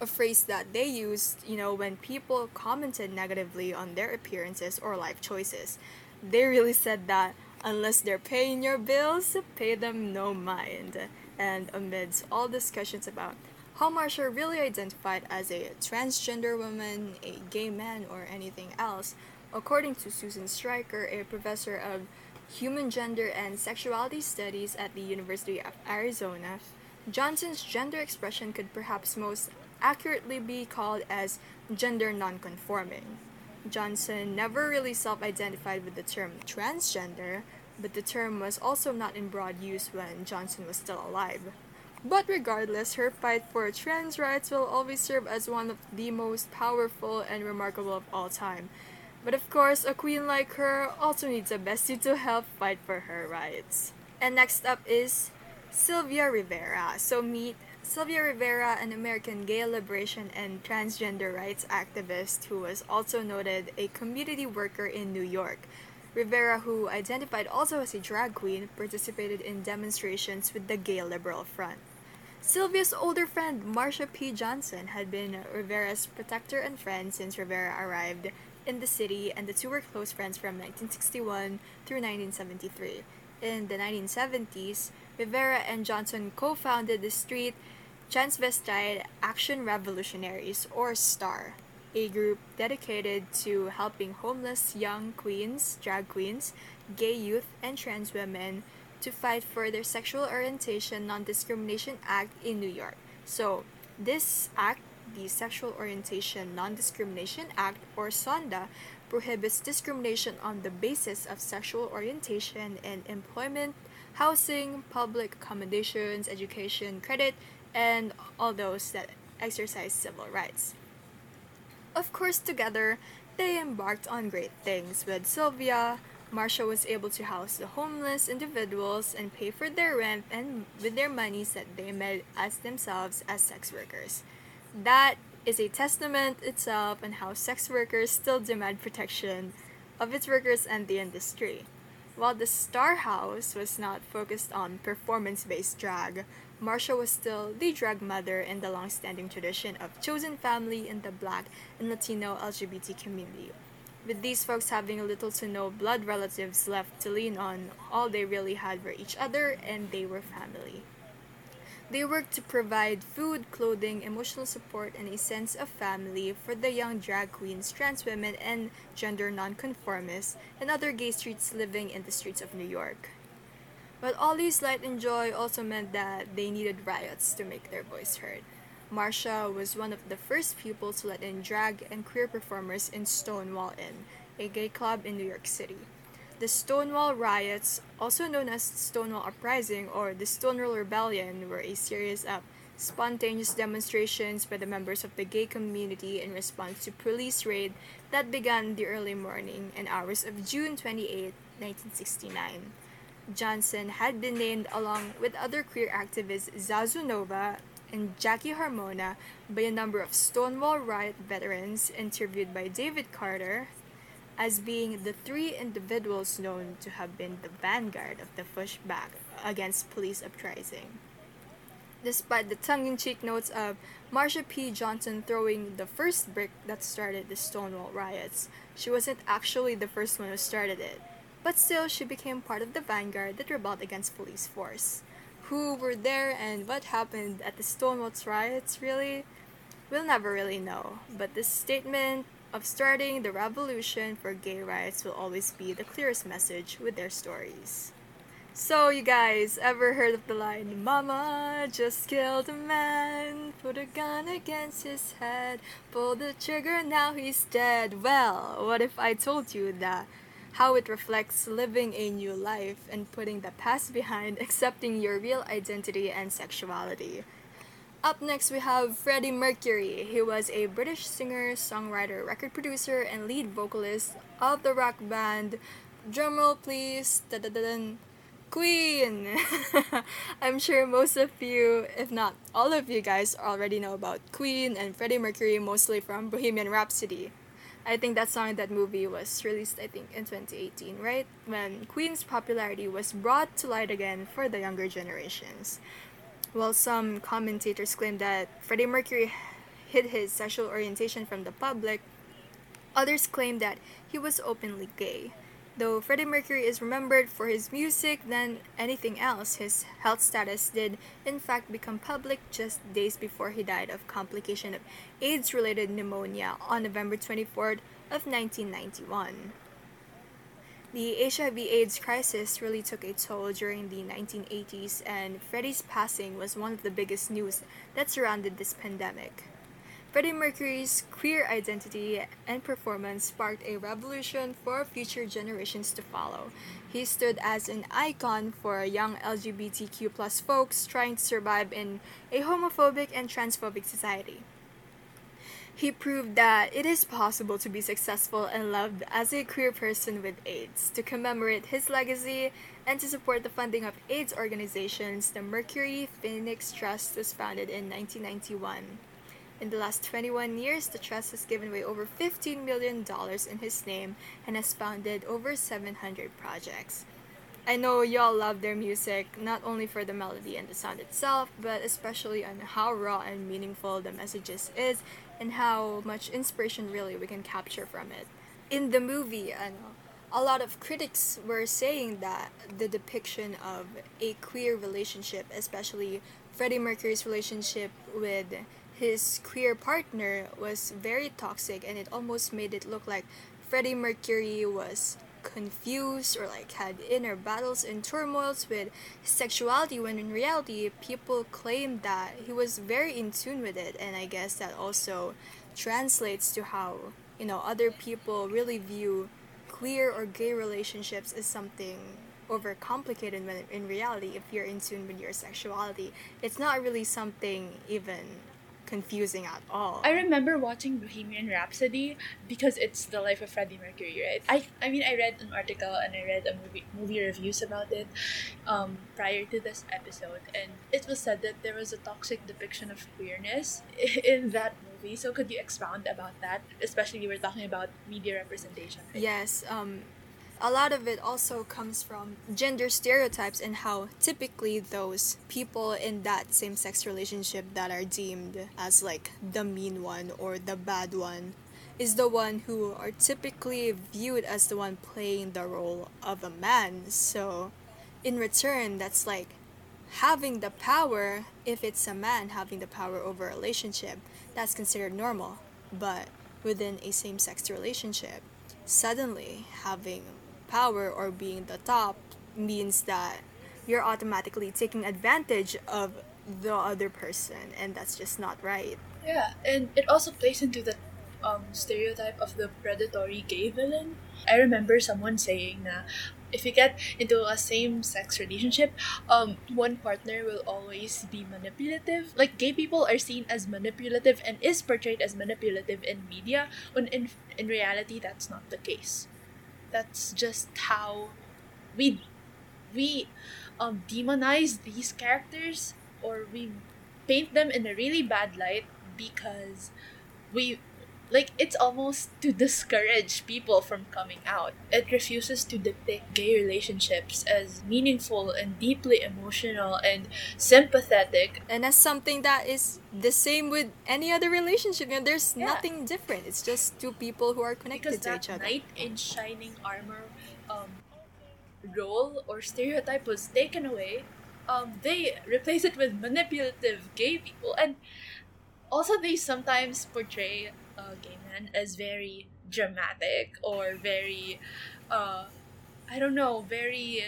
a phrase that they used, you know, when people commented negatively on their appearances or life choices. They really said that unless they're paying your bills, pay them no mind. And amidst all discussions about how Marsha really identified as a transgender woman, a gay man, or anything else, according to Susan Stryker, a professor of human gender and sexuality studies at the University of Arizona, Johnson's gender expression could perhaps most accurately be called as gender nonconforming. Johnson never really self identified with the term transgender, but the term was also not in broad use when Johnson was still alive. But regardless, her fight for trans rights will always serve as one of the most powerful and remarkable of all time. But of course, a queen like her also needs a bestie to help fight for her rights. And next up is Sylvia Rivera. So meet Sylvia Rivera, an American gay liberation and transgender rights activist who was also noted a community worker in New York. Rivera, who identified also as a drag queen, participated in demonstrations with the Gay Liberal Front. Sylvia's older friend, Marsha P. Johnson, had been Rivera's protector and friend since Rivera arrived in the city, and the two were close friends from 1961 through 1973. In the 1970s, Rivera and Johnson co founded the Street Transvestite Action Revolutionaries, or STAR, a group dedicated to helping homeless young queens, drag queens, gay youth, and trans women to fight for their Sexual Orientation Non Discrimination Act in New York. So, this act, the Sexual Orientation Non Discrimination Act, or SONDA, prohibits discrimination on the basis of sexual orientation in employment, housing, public accommodations, education, credit, and all those that exercise civil rights. Of course, together, they embarked on great things. With Sylvia, Marsha was able to house the homeless individuals and pay for their rent and with their monies that they made as themselves as sex workers. That is a testament itself on how sex workers still demand protection of its workers and the industry. While the Star House was not focused on performance based drag, Marsha was still the drag mother in the long standing tradition of chosen family in the black and Latino LGBT community. With these folks having little to no blood relatives left to lean on, all they really had were each other and they were family. They worked to provide food, clothing, emotional support, and a sense of family for the young drag queens, trans women, and gender nonconformists, and other gay streets living in the streets of New York. But all these light and joy also meant that they needed riots to make their voice heard. Marsha was one of the first people to let in drag and queer performers in Stonewall Inn, a gay club in New York City. The Stonewall riots, also known as Stonewall Uprising or the Stonewall Rebellion, were a series of spontaneous demonstrations by the members of the gay community in response to police raid that began the early morning and hours of June 28, 1969. Johnson had been named along with other queer activists Zazu Nova and Jackie Hormona by a number of Stonewall riot veterans interviewed by David Carter as being the three individuals known to have been the vanguard of the pushback against police uprising. Despite the tongue in cheek notes of Marsha P. Johnson throwing the first brick that started the Stonewall riots, she wasn't actually the first one who started it. But still, she became part of the vanguard that rebelled against police force. Who were there and what happened at the Stonewall riots, really? We'll never really know, but this statement of starting the revolution for gay rights will always be the clearest message with their stories. So, you guys ever heard of the line, Mama just killed a man, put a gun against his head, pull the trigger, now he's dead? Well, what if I told you that? How it reflects living a new life and putting the past behind, accepting your real identity and sexuality. Up next, we have Freddie Mercury. He was a British singer, songwriter, record producer, and lead vocalist of the rock band. Drumroll, please. Da-da-da-dun. Queen! I'm sure most of you, if not all of you guys, already know about Queen and Freddie Mercury, mostly from Bohemian Rhapsody. I think that song, that movie was released, I think, in 2018, right? When Queen's popularity was brought to light again for the younger generations. While some commentators claim that Freddie Mercury hid his sexual orientation from the public, others claim that he was openly gay. Though Freddie Mercury is remembered for his music than anything else, his health status did in fact become public just days before he died of complication of AIDS-related pneumonia on November 24th of 1991. The HIV/AIDS crisis really took a toll during the 1980s, and Freddie's passing was one of the biggest news that surrounded this pandemic. Freddie Mercury's queer identity and performance sparked a revolution for future generations to follow. He stood as an icon for young LGBTQ plus folks trying to survive in a homophobic and transphobic society. He proved that it is possible to be successful and loved as a queer person with AIDS. To commemorate his legacy and to support the funding of AIDS organizations, the Mercury Phoenix Trust was founded in 1991. In the last 21 years, the trust has given away over $15 million in his name and has funded over 700 projects. I know y'all love their music, not only for the melody and the sound itself, but especially on how raw and meaningful the messages is and how much inspiration really we can capture from it. In the movie, I know, a lot of critics were saying that the depiction of a queer relationship, especially Freddie Mercury's relationship with his queer partner was very toxic and it almost made it look like Freddie Mercury was confused or like had inner battles and turmoils with sexuality when in reality people claimed that he was very in tune with it. And I guess that also translates to how you know other people really view queer or gay relationships as something overcomplicated when in reality if you're in tune with your sexuality. It's not really something even confusing at all. I remember watching Bohemian Rhapsody because it's the life of Freddie Mercury, right? I I mean I read an article and I read a movie movie reviews about it um, prior to this episode and it was said that there was a toxic depiction of queerness in that movie. So could you expound about that? Especially we were talking about media representation. Right? Yes, um a lot of it also comes from gender stereotypes and how typically those people in that same sex relationship that are deemed as like the mean one or the bad one is the one who are typically viewed as the one playing the role of a man. So, in return, that's like having the power, if it's a man having the power over a relationship, that's considered normal. But within a same sex relationship, suddenly having power or being the top means that you're automatically taking advantage of the other person and that's just not right yeah and it also plays into the um, stereotype of the predatory gay villain i remember someone saying that if you get into a same sex relationship, um, one partner will always be manipulative. Like gay people are seen as manipulative and is portrayed as manipulative in media, when in in reality that's not the case. That's just how we we um, demonize these characters or we paint them in a really bad light because we like it's almost to discourage people from coming out. It refuses to depict gay relationships as meaningful and deeply emotional and sympathetic. And as something that is the same with any other relationship. You know, there's Yeah. nothing different. It's just two people who are connected Because to each other. knight in shining armor um, role or stereotype was taken away. Um, they replace it with manipulative gay people, and also they sometimes portray a gay man as very dramatic or very, uh, I don't know, very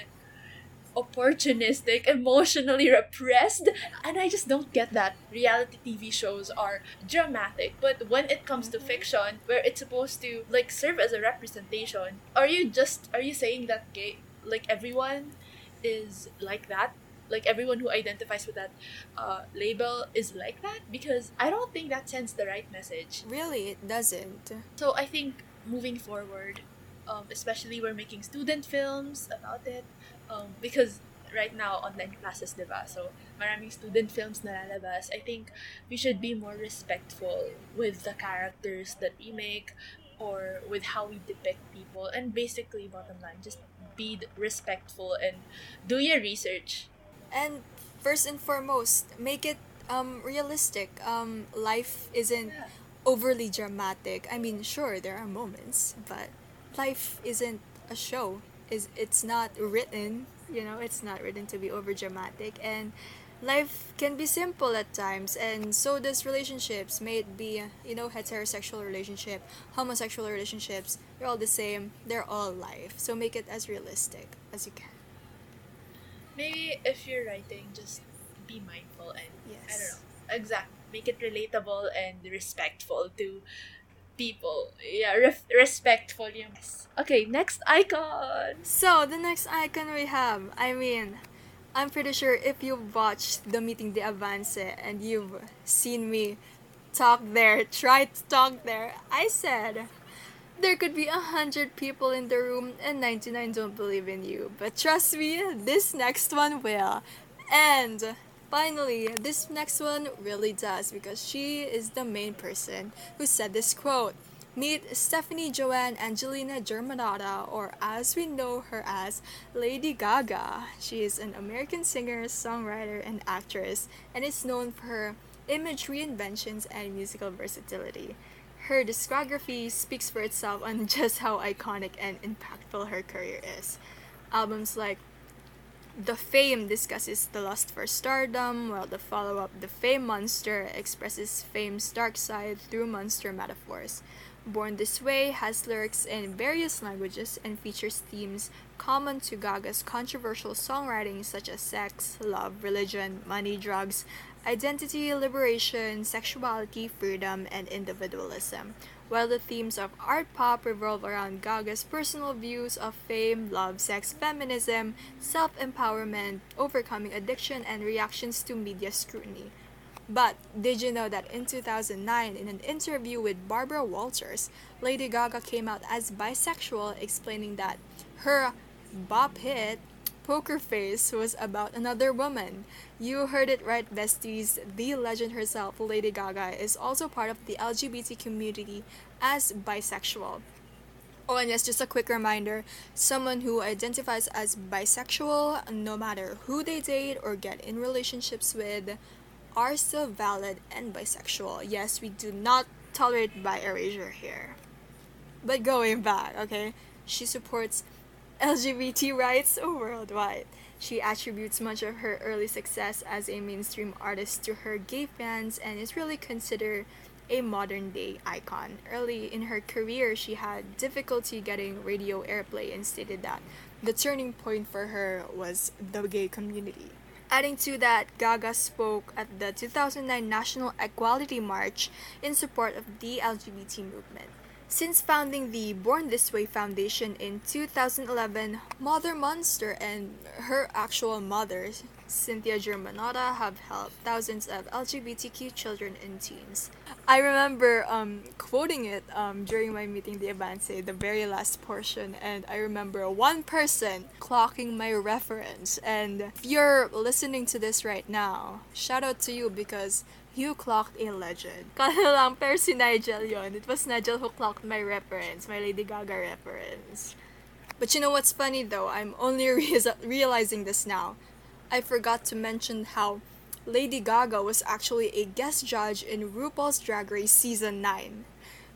opportunistic, emotionally repressed, and I just don't get that. Reality TV shows are dramatic, but when it comes to fiction, where it's supposed to like serve as a representation, are you just are you saying that gay like everyone is like that? Like everyone who identifies with that uh, label is like that because I don't think that sends the right message. Really, it doesn't. So I think moving forward, um, especially we're making student films about it, um, because right now online classes, diba? So maraming student films na lalabas. I think we should be more respectful with the characters that we make or with how we depict people. And basically, bottom line, just be respectful and do your research. And first and foremost, make it um realistic. Um life isn't overly dramatic. I mean, sure there are moments, but life isn't a show. Is it's not written, you know, it's not written to be over dramatic and life can be simple at times and so does relationships may it be you know heterosexual relationship homosexual relationships they're all the same they're all life so make it as realistic as you can Maybe if you're writing, just be mindful and I don't know. Exact. Make it relatable and respectful to people. Yeah, ref- respectful yung. Okay, next icon. So the next icon we have, I mean, I'm pretty sure if you've watched the meeting de avance and you've seen me talk there, try to talk there, I said there could be a hundred people in the room and 99 don't believe in you. But trust me, this next one will. And finally, this next one really does because she is the main person who said this quote. Meet Stephanie Joanne Angelina Germanotta, or as we know her as Lady Gaga. She is an American singer, songwriter, and actress, and is known for her image reinventions and musical versatility. Her discography speaks for itself on just how iconic and impactful her career is. Albums like the Fame discusses the lust for stardom, while the follow up, The Fame Monster, expresses fame's dark side through monster metaphors. Born This Way has lyrics in various languages and features themes common to Gaga's controversial songwriting such as sex, love, religion, money, drugs, identity, liberation, sexuality, freedom, and individualism. While the themes of Artpop revolve around Gaga's personal views of fame, love, sex, feminism, self empowerment, overcoming addiction, and reactions to media scrutiny. But did you know that in 2009, in an interview with Barbara Walters, Lady Gaga came out as bisexual, explaining that her bop hit, Poker Face, was about another woman. You heard it right, besties. The legend herself, Lady Gaga, is also part of the LGBT community as bisexual. Oh, and yes, just a quick reminder someone who identifies as bisexual, no matter who they date or get in relationships with, are still valid and bisexual. Yes, we do not tolerate bi erasure here. But going back, okay, she supports LGBT rights worldwide. She attributes much of her early success as a mainstream artist to her gay fans and is really considered a modern day icon. Early in her career, she had difficulty getting radio airplay and stated that the turning point for her was the gay community. Adding to that, Gaga spoke at the 2009 National Equality March in support of the LGBT movement. Since founding the Born This Way Foundation in 2011, Mother Monster and her actual mother, Cynthia Germanotta, have helped thousands of LGBTQ children and teens. I remember um, quoting it um, during my meeting the Avance, the very last portion, and I remember one person clocking my reference. And if you're listening to this right now, shout out to you because you clocked a legend. Kala si Nigel yon. It was Nigel who clocked my reference, my Lady Gaga reference. But you know what's funny though? I'm only re- realizing this now. I forgot to mention how Lady Gaga was actually a guest judge in RuPaul's Drag Race Season 9.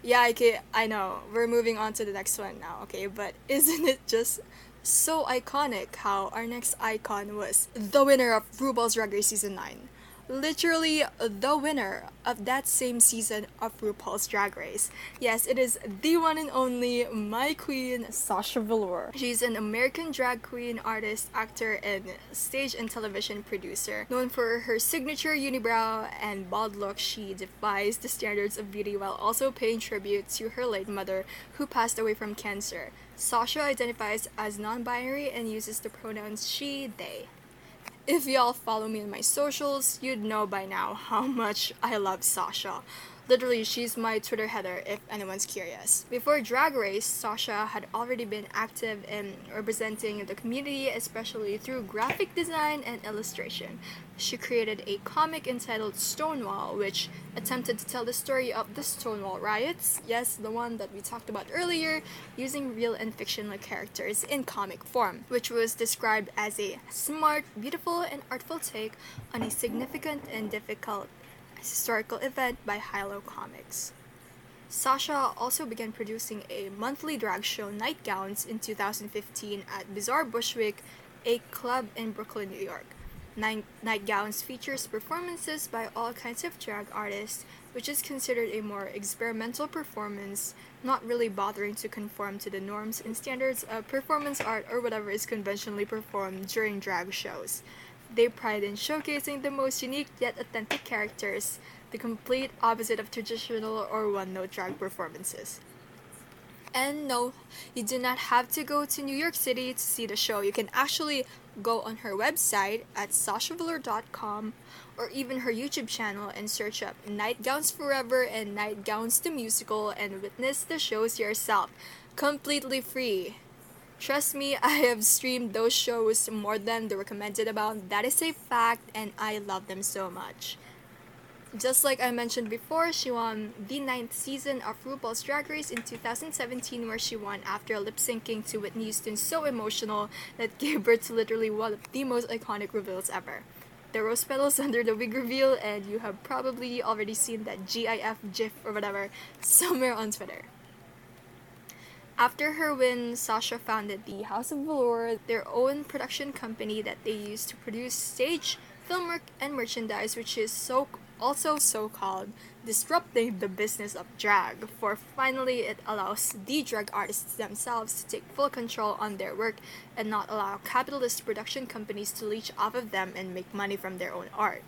Yeah, okay, I know. We're moving on to the next one now, okay? But isn't it just so iconic how our next icon was the winner of RuPaul's Drag Race Season 9? Literally the winner of that same season of RuPaul's Drag Race. Yes, it is the one and only my queen, Sasha Velour. She's an American drag queen, artist, actor, and stage and television producer. Known for her signature unibrow and bald look, she defies the standards of beauty while also paying tribute to her late mother, who passed away from cancer. Sasha identifies as non binary and uses the pronouns she, they. If y'all follow me on my socials, you'd know by now how much I love Sasha. Literally, she's my Twitter header if anyone's curious. Before Drag Race, Sasha had already been active in representing the community, especially through graphic design and illustration. She created a comic entitled Stonewall, which attempted to tell the story of the Stonewall riots, yes, the one that we talked about earlier, using real and fictional characters in comic form, which was described as a smart, beautiful, and artful take on a significant and difficult historical event by Hilo Comics. Sasha also began producing a monthly drag show, Nightgowns, in 2015 at Bizarre Bushwick, a club in Brooklyn, New York. Night, Nightgowns features performances by all kinds of drag artists, which is considered a more experimental performance, not really bothering to conform to the norms and standards of performance art or whatever is conventionally performed during drag shows. They pride in showcasing the most unique yet authentic characters, the complete opposite of traditional or one note drag performances. And no, you do not have to go to New York City to see the show. You can actually go on her website at sashavelour.com or even her YouTube channel and search up Nightgowns Forever and Nightgowns the Musical and witness the shows yourself. Completely free. Trust me, I have streamed those shows more than the recommended amount. That is a fact, and I love them so much. Just like I mentioned before, she won the ninth season of RuPaul's Drag Race in 2017, where she won after lip syncing to Whitney Houston so emotional that gave birth to literally one of the most iconic reveals ever. The rose petals under the wig reveal, and you have probably already seen that GIF GIF or whatever somewhere on Twitter. After her win, Sasha founded the House of Velour, their own production company that they use to produce stage, film work, and merchandise, which is so also so called disrupting the business of drag, for finally it allows the drag artists themselves to take full control on their work and not allow capitalist production companies to leech off of them and make money from their own art.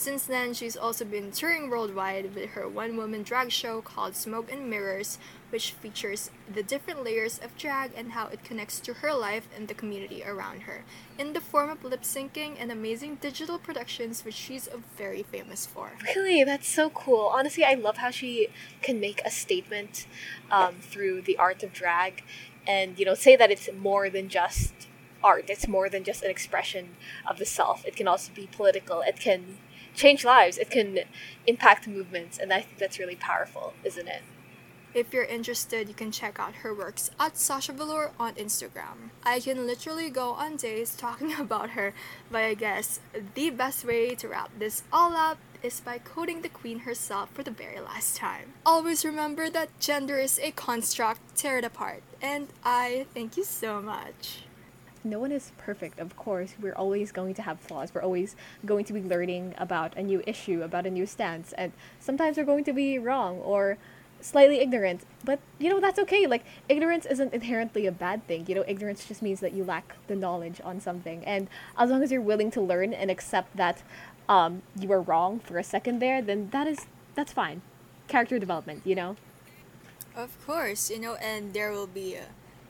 Since then, she's also been touring worldwide with her one woman drag show called Smoke and Mirrors, which features the different layers of drag and how it connects to her life and the community around her, in the form of lip syncing and amazing digital productions, which she's very famous for. Really, that's so cool. Honestly, I love how she can make a statement um, through the art of drag and, you know, say that it's more than just art, it's more than just an expression of the self. It can also be political, it can change lives. It can impact movements, and I think that's really powerful, isn't it? If you're interested, you can check out her works at Sasha Velour on Instagram. I can literally go on days talking about her, but I guess the best way to wrap this all up is by quoting the queen herself for the very last time. Always remember that gender is a construct, tear it apart. And I thank you so much no one is perfect, of course. We're always going to have flaws. We're always going to be learning about a new issue, about a new stance, and sometimes we're going to be wrong or slightly ignorant. But you know, that's okay. Like ignorance isn't inherently a bad thing. You know, ignorance just means that you lack the knowledge on something. And as long as you're willing to learn and accept that um, you were wrong for a second there, then that is that's fine. Character development, you know? Of course, you know, and there will be uh,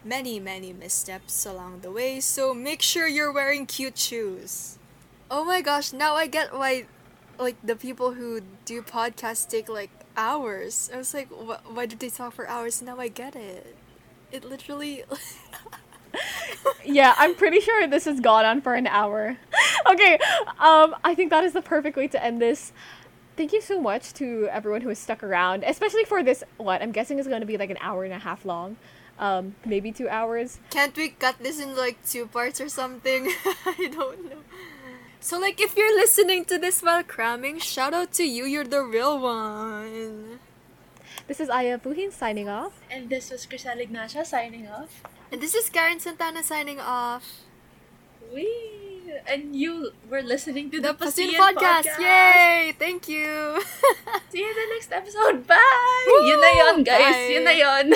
many, many missteps along the way, so make sure you're wearing cute shoes. Oh my gosh, now I get why, like, the people who do podcasts take, like, hours. I was like, wh- why did they talk for hours? Now I get it. It literally. yeah, I'm pretty sure this has gone on for an hour. okay, um, I think that is the perfect way to end this. Thank you so much to everyone who has stuck around, especially for this. What I'm guessing is going to be like an hour and a half long, um, maybe two hours. Can't we cut this in like two parts or something? I don't know. So, like, if you're listening to this while cramming, shout out to you. You're the real one. This is Aya Buhin signing off. And this was Crissel Ignacia signing off. And this is Karen Santana signing off. Wee! And you were listening to the, The Pascian podcast. podcast. Yay! Thank you. See you in the next episode. Bye! Woo! Yun na yun, guys. Bye. Yun na yun.